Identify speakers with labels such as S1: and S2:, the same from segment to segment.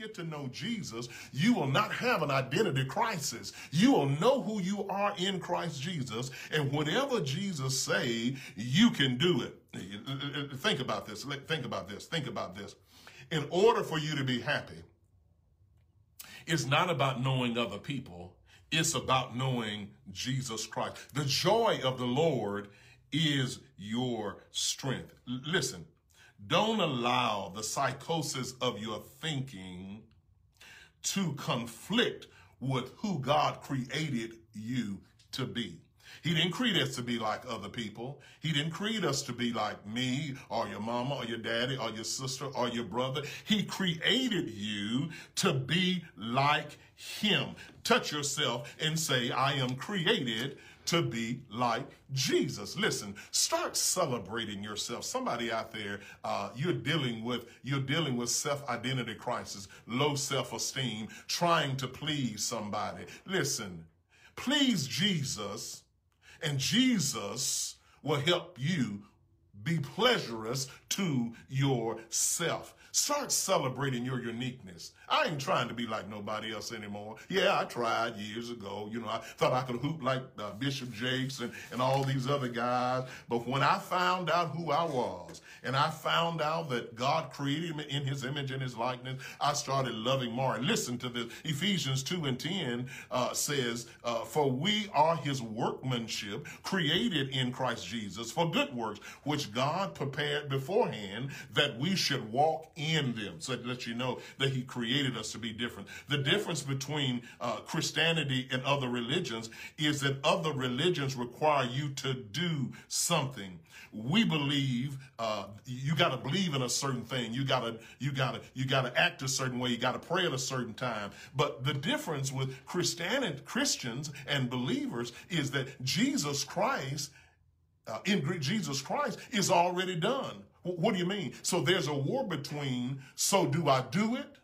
S1: get to know Jesus, you will not have an identity crisis. You will know who you are in Christ Jesus, and whatever Jesus say, you can do it. Think about this. Think about this. Think about this. In order for you to be happy, it's not about knowing other people. It's about knowing Jesus Christ. The joy of the Lord is your strength. L- listen, don't allow the psychosis of your thinking to conflict with who God created you to be. He didn't create us to be like other people. He didn't create us to be like me or your mama or your daddy or your sister or your brother. He created you to be like him. Touch yourself and say, I am created to be like Jesus. Listen, start celebrating yourself. Somebody out there, uh, you're dealing with, you're dealing with self-identity crisis, low self-esteem, trying to please somebody. Listen, please Jesus and Jesus will help you be pleasurous to yourself. Start celebrating your uniqueness. I ain't trying to be like nobody else anymore. Yeah, I tried years ago. You know, I thought I could hoop like uh, Bishop Jakes and, and all these other guys. But when I found out who I was and I found out that God created me in his image and his likeness, I started loving more. And listen to this. Ephesians 2 and 10 uh, says, uh, for we are his workmanship created in Christ Jesus for good works, which God prepared beforehand that we should walk in them. So it lets you know that he created us to be different. The difference between uh, Christianity and other religions is that other religions require you to do something. We believe uh, you got to believe in a certain thing. You got to you got to you got to act a certain way. You got to pray at a certain time. But the difference with Christianity, Christians and believers is that Jesus Christ uh, in Jesus Christ is already done. What do you mean? So there's a war between, so do I do it?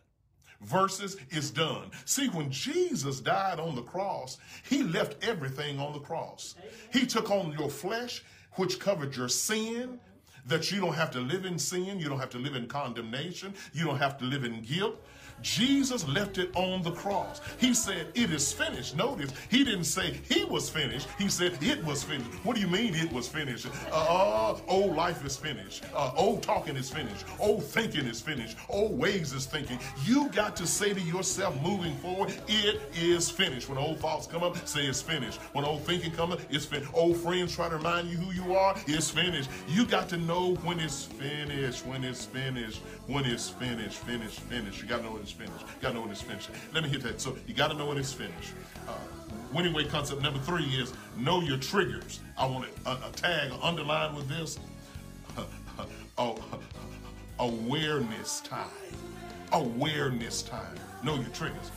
S1: Versus it's done. See, when Jesus died on the cross, he left everything on the cross. He took on your flesh, which covered your sin, that you don't have to live in sin. You don't have to live in condemnation. You don't have to live in guilt. Jesus left it on the cross. He said, It is finished. Notice, he didn't say he was finished. He said, It was finished. What do you mean it was finished? Uh, old life is finished. Uh, old talking is finished. Old thinking is finished. Old ways is thinking. You got to say to yourself moving forward, It is finished. When old thoughts come up, say it's finished. When old thinking come up, it's finished. Old friends try to remind you who you are, it's finished. You got to know when it's finished, when it's finished, when it's finished, finished, finished. You got to know when it's finished. You got to know when it's finished. Let me hit that. So you got to know when it's finished. Uh, winning way concept number three is know your triggers. I want a, a tag underline with this. awareness time. Awareness time. Know your triggers.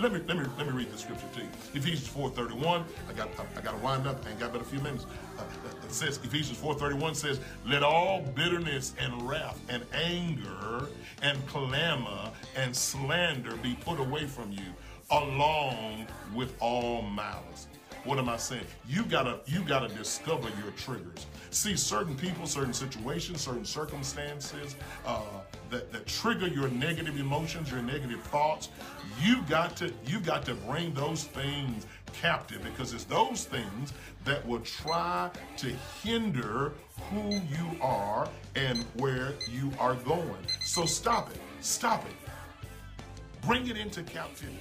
S1: Let me let me let me read the scripture to you. Ephesians 4:31. I got I got to wind up. I ain't got but a few minutes. Uh, it says Ephesians 4:31 says, "Let all bitterness and wrath and anger and clamor and slander be put away from you, along with all malice." What am I saying? You gotta you gotta discover your triggers. See certain people, certain situations, certain circumstances uh, that that trigger your negative emotions, your negative thoughts. You got to you got to bring those things captive because it's those things that will try to hinder who you are and where you are going. So stop it. Stop it. Bring it into captivity.